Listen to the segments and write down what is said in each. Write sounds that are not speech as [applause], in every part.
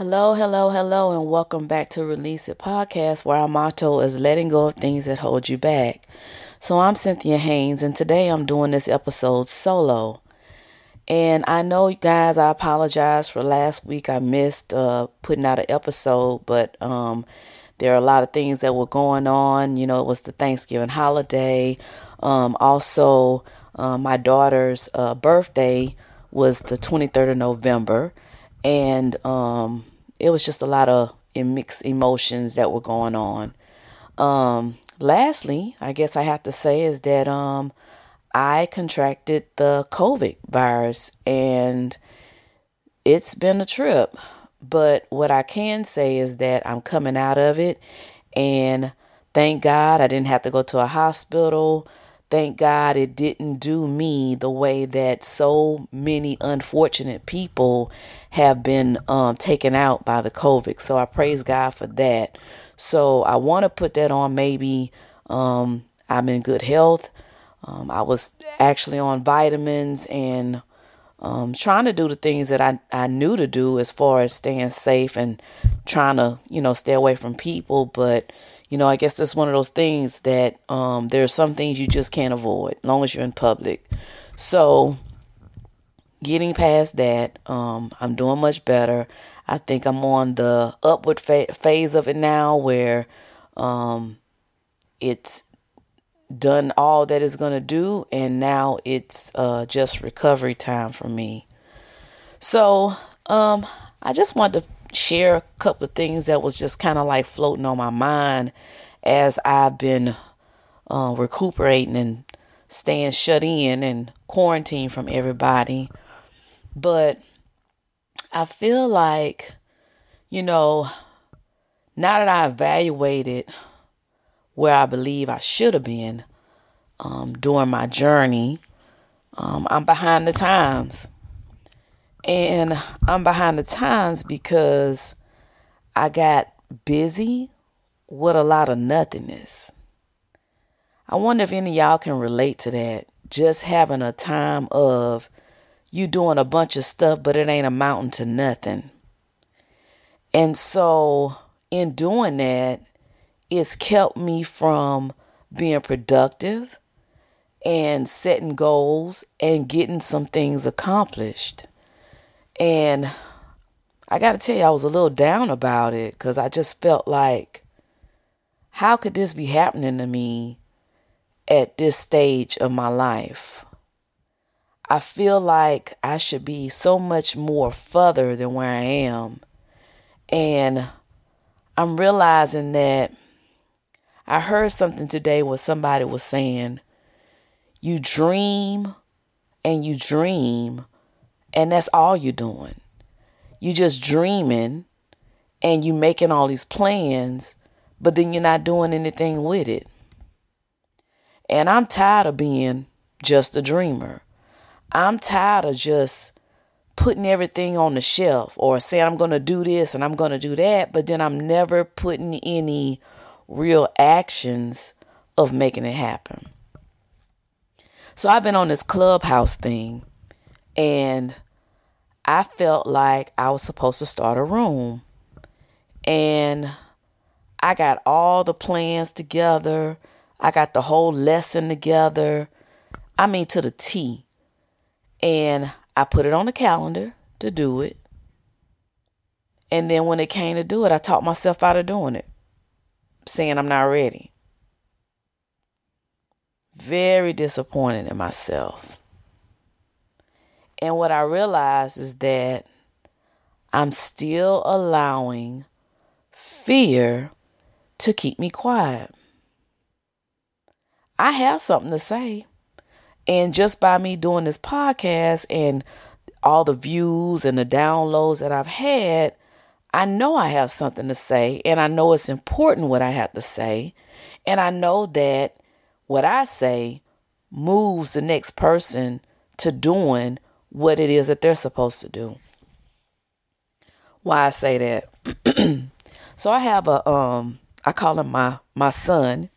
Hello, hello, hello, and welcome back to Release It Podcast, where our motto is letting go of things that hold you back. So I'm Cynthia Haynes, and today I'm doing this episode solo. And I know, guys, I apologize for last week. I missed uh, putting out an episode, but um, there are a lot of things that were going on. You know, it was the Thanksgiving holiday. Um, also, uh, my daughter's uh, birthday was the 23rd of November and um, it was just a lot of mixed emotions that were going on. Um, lastly, I guess I have to say is that um, I contracted the COVID virus, and it's been a trip. But what I can say is that I'm coming out of it, and thank God I didn't have to go to a hospital. Thank God it didn't do me the way that so many unfortunate people have been um, taken out by the COVID. So I praise God for that. So I want to put that on maybe um, I'm in good health. Um, I was actually on vitamins and um, trying to do the things that I, I knew to do as far as staying safe and trying to, you know, stay away from people. But you know, I guess that's one of those things that um, there are some things you just can't avoid as long as you're in public. So, getting past that, um, I'm doing much better. I think I'm on the upward fa- phase of it now where um, it's done all that it's going to do, and now it's uh, just recovery time for me. So, um, I just wanted to share a couple of things that was just kind of like floating on my mind as I've been uh, recuperating and staying shut in and quarantined from everybody. But I feel like, you know, now that I evaluated where I believe I should have been um, during my journey, um, I'm behind the times. And I'm behind the times because I got busy with a lot of nothingness. I wonder if any y'all can relate to that. Just having a time of you doing a bunch of stuff, but it ain't amounting to nothing. And so, in doing that, it's kept me from being productive and setting goals and getting some things accomplished. And I got to tell you, I was a little down about it because I just felt like, how could this be happening to me at this stage of my life? I feel like I should be so much more further than where I am. And I'm realizing that I heard something today where somebody was saying, you dream and you dream and that's all you're doing. You're just dreaming and you're making all these plans, but then you're not doing anything with it. And I'm tired of being just a dreamer. I'm tired of just putting everything on the shelf or saying I'm going to do this and I'm going to do that, but then I'm never putting any real actions of making it happen. So I've been on this clubhouse thing and I felt like I was supposed to start a room. And I got all the plans together. I got the whole lesson together. I mean, to the T. And I put it on the calendar to do it. And then when it came to do it, I talked myself out of doing it, saying I'm not ready. Very disappointed in myself. And what I realize is that I'm still allowing fear to keep me quiet. I have something to say. And just by me doing this podcast and all the views and the downloads that I've had, I know I have something to say. And I know it's important what I have to say. And I know that what I say moves the next person to doing what it is that they're supposed to do. Why I say that? [clears throat] so I have a um I call him my my son.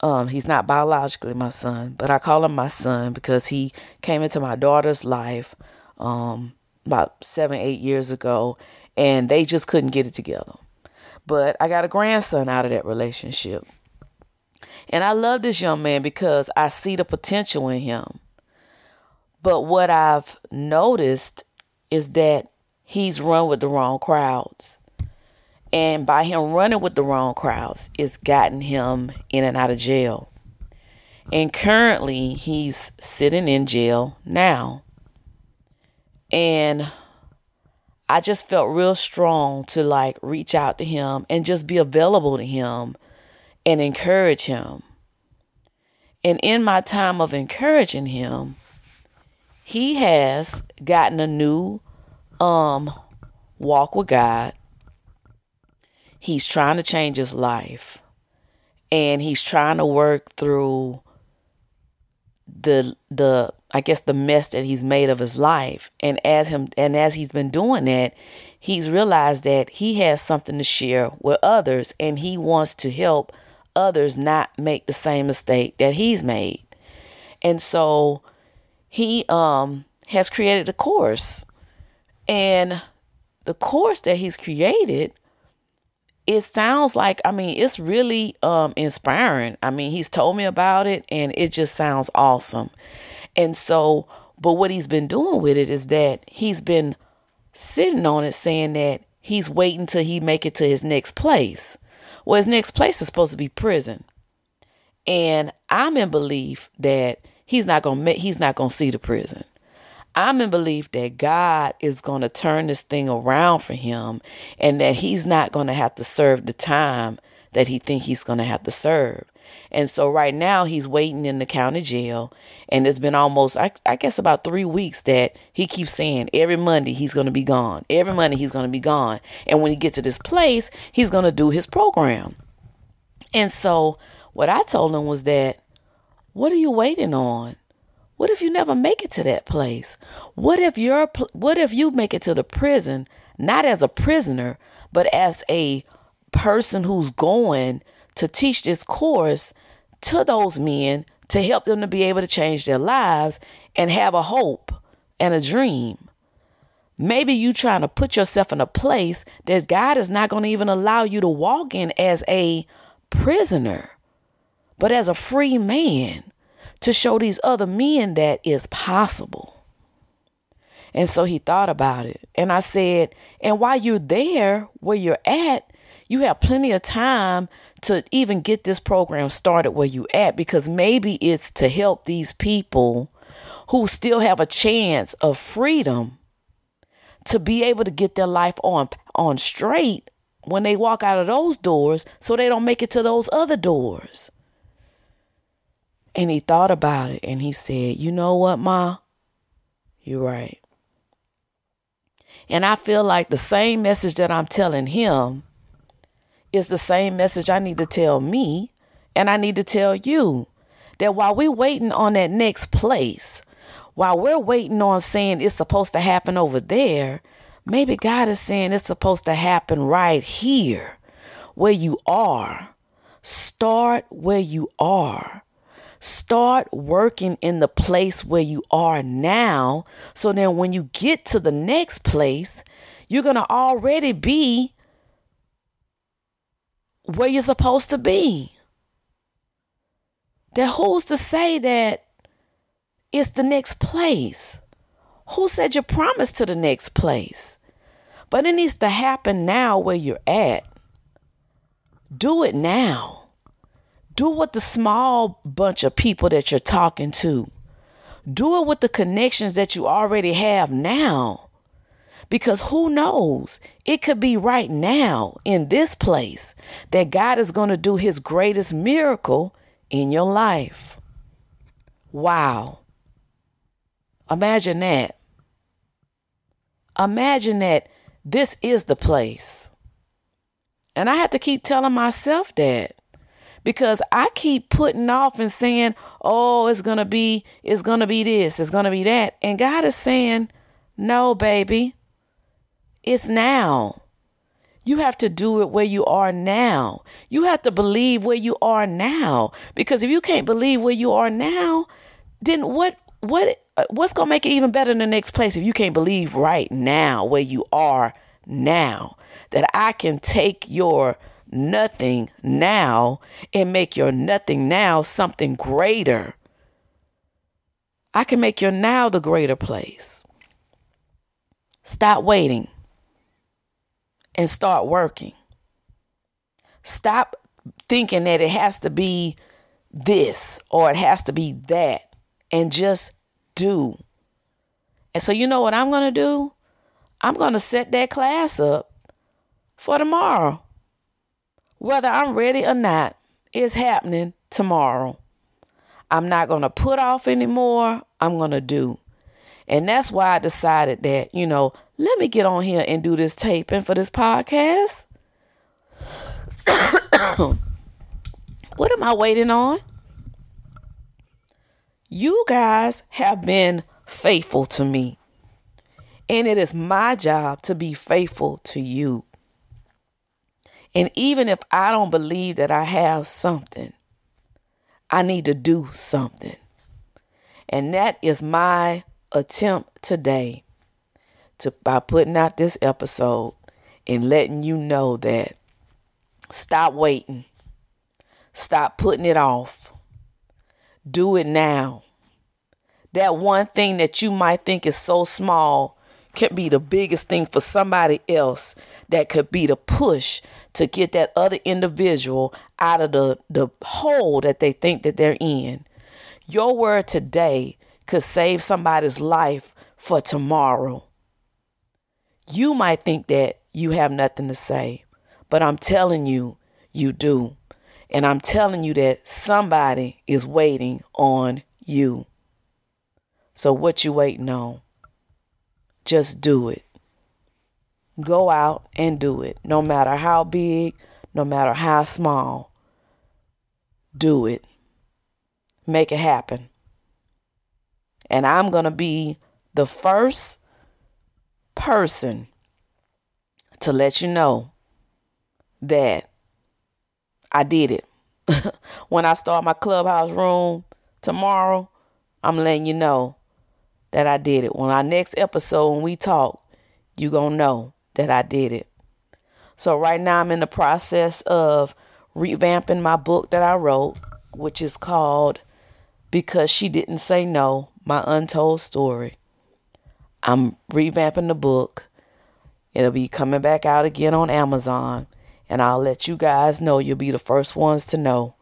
Um he's not biologically my son, but I call him my son because he came into my daughter's life um about 7 8 years ago and they just couldn't get it together. But I got a grandson out of that relationship. And I love this young man because I see the potential in him. But what I've noticed is that he's run with the wrong crowds. And by him running with the wrong crowds, it's gotten him in and out of jail. And currently, he's sitting in jail now. And I just felt real strong to like reach out to him and just be available to him and encourage him. And in my time of encouraging him, he has gotten a new um walk with God. He's trying to change his life. And he's trying to work through the the I guess the mess that he's made of his life. And as him and as he's been doing that, he's realized that he has something to share with others and he wants to help others not make the same mistake that he's made. And so he um has created a course. And the course that he's created it sounds like I mean it's really um inspiring. I mean, he's told me about it and it just sounds awesome. And so but what he's been doing with it is that he's been sitting on it saying that he's waiting till he make it to his next place. Well, his next place is supposed to be prison. And I'm in belief that he's not going to he's not going to see the prison. I'm in belief that God is going to turn this thing around for him and that he's not going to have to serve the time that he think he's going to have to serve. And so right now he's waiting in the county jail and it's been almost I, I guess about 3 weeks that he keeps saying every Monday he's going to be gone. Every Monday he's going to be gone. And when he gets to this place, he's going to do his program. And so what I told him was that what are you waiting on? What if you never make it to that place? What if you're what if you make it to the prison not as a prisoner, but as a person who's going to teach this course to those men to help them to be able to change their lives and have a hope and a dream. Maybe you trying to put yourself in a place that God is not going to even allow you to walk in as a prisoner, but as a free man to show these other men that is possible. And so he thought about it. And I said, and while you're there where you're at, you have plenty of time to even get this program started where you at because maybe it's to help these people who still have a chance of freedom to be able to get their life on on straight when they walk out of those doors so they don't make it to those other doors. And he thought about it and he said, You know what, Ma? You're right. And I feel like the same message that I'm telling him is the same message I need to tell me and I need to tell you. That while we're waiting on that next place, while we're waiting on saying it's supposed to happen over there, maybe God is saying it's supposed to happen right here where you are. Start where you are. Start working in the place where you are now. So then when you get to the next place, you're going to already be where you're supposed to be. That who's to say that it's the next place? Who said you promised to the next place? But it needs to happen now where you're at. Do it now. Do with the small bunch of people that you're talking to. Do it with the connections that you already have now. Because who knows? It could be right now in this place that God is going to do his greatest miracle in your life. Wow. Imagine that. Imagine that this is the place. And I have to keep telling myself that because I keep putting off and saying, "Oh, it's going to be it's going to be this, it's going to be that." And God is saying, "No, baby. It's now." You have to do it where you are now. You have to believe where you are now because if you can't believe where you are now, then what what uh, what's going to make it even better in the next place if you can't believe right now where you are now. That I can take your nothing now and make your nothing now something greater. I can make your now the greater place. Stop waiting and start working. Stop thinking that it has to be this or it has to be that and just do. And so, you know what I'm going to do? I'm going to set that class up for tomorrow. Whether I'm ready or not, it's happening tomorrow. I'm not going to put off anymore. I'm going to do. And that's why I decided that, you know, let me get on here and do this taping for this podcast. [coughs] what am I waiting on? You guys have been faithful to me. And it is my job to be faithful to you. And even if I don't believe that I have something, I need to do something. And that is my attempt today to by putting out this episode and letting you know that stop waiting. Stop putting it off. Do it now. That one thing that you might think is so small can be the biggest thing for somebody else that could be the push to get that other individual out of the, the hole that they think that they're in. Your word today could save somebody's life for tomorrow. You might think that you have nothing to say, but I'm telling you, you do. And I'm telling you that somebody is waiting on you. So what you waiting on? Just do it. Go out and do it. No matter how big, no matter how small. Do it. Make it happen. And I'm going to be the first person to let you know that I did it. [laughs] when I start my clubhouse room tomorrow, I'm letting you know that I did it. When our next episode, when we talk, you to know that I did it. So right now I'm in the process of revamping my book that I wrote, which is called Because She Didn't Say No, My Untold Story. I'm revamping the book. It'll be coming back out again on Amazon, and I'll let you guys know. You'll be the first ones to know.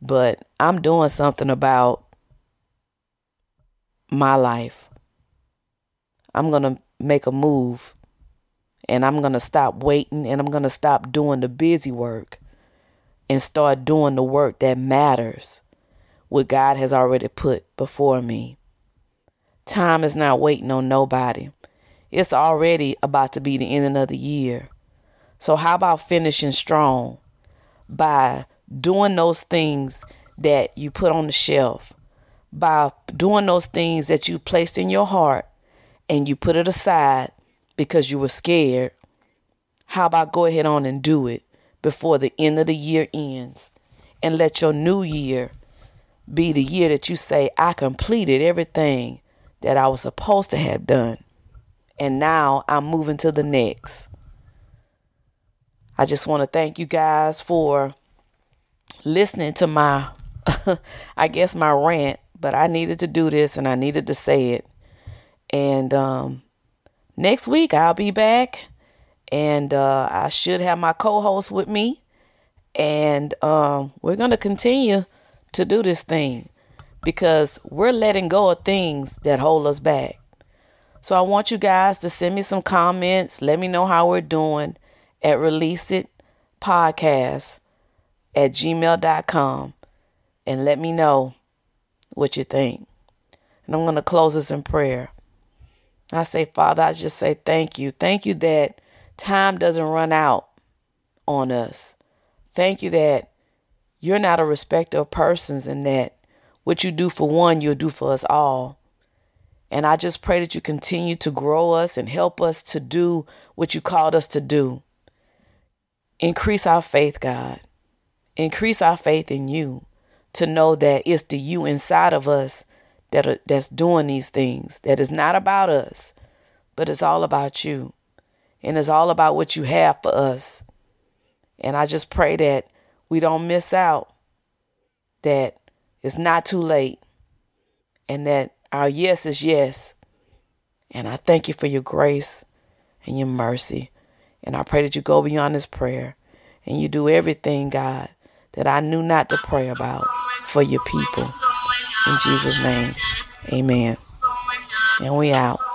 But I'm doing something about my life. I'm going to make a move and I'm going to stop waiting and I'm going to stop doing the busy work and start doing the work that matters, what God has already put before me. Time is not waiting on nobody. It's already about to be the end of the year. So, how about finishing strong by doing those things that you put on the shelf, by doing those things that you placed in your heart and you put it aside because you were scared, how about go ahead on and do it before the end of the year ends and let your new year be the year that you say, I completed everything that I was supposed to have done. And now I'm moving to the next. I just want to thank you guys for listening to my, [laughs] I guess, my rant, but I needed to do this and I needed to say it. And um, next week I'll be back and uh, I should have my co host with me. And um, we're going to continue to do this thing because we're letting go of things that hold us back. So I want you guys to send me some comments. Let me know how we're doing at Release It Podcast at gmail.com and let me know what you think. And I'm going to close this in prayer. I say, Father, I just say thank you. Thank you that time doesn't run out on us. Thank you that you're not a respecter of persons and that what you do for one, you'll do for us all. And I just pray that you continue to grow us and help us to do what you called us to do. Increase our faith, God. Increase our faith in you to know that it's the you inside of us that are, that's doing these things. That is not about us, but it's all about you. And it's all about what you have for us. And I just pray that we don't miss out, that it's not too late, and that our yes is yes. And I thank you for your grace and your mercy. And I pray that you go beyond this prayer and you do everything, God, that I knew not to pray about for your people. In Jesus' name, amen. And we out.